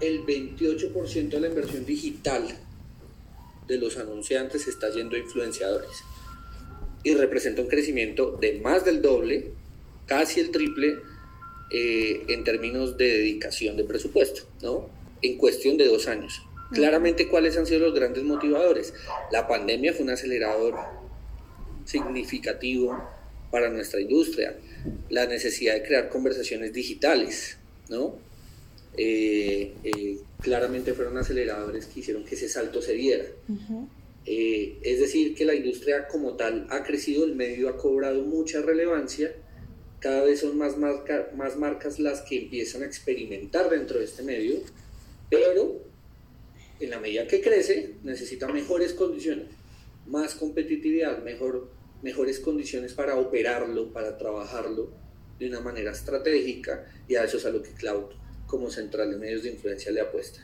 28% de la inversión digital de los anunciantes está yendo a influenciadores y representa un crecimiento de más del doble, casi el triple eh, en términos de dedicación de presupuesto, ¿no? En cuestión de dos años. Claramente, ¿cuáles han sido los grandes motivadores? La pandemia fue un acelerador significativo para nuestra industria. La necesidad de crear conversaciones digitales, ¿no? Eh, eh, claramente fueron aceleradores que hicieron que ese salto se diera. Eh, es decir, que la industria como tal ha crecido, el medio ha cobrado mucha relevancia, cada vez son más, más marcas las que empiezan a experimentar dentro de este medio, pero en la medida que crece necesita mejores condiciones, más competitividad, mejor, mejores condiciones para operarlo, para trabajarlo de una manera estratégica y a eso es a lo que Cloud como central de medios de influencia le apuesta.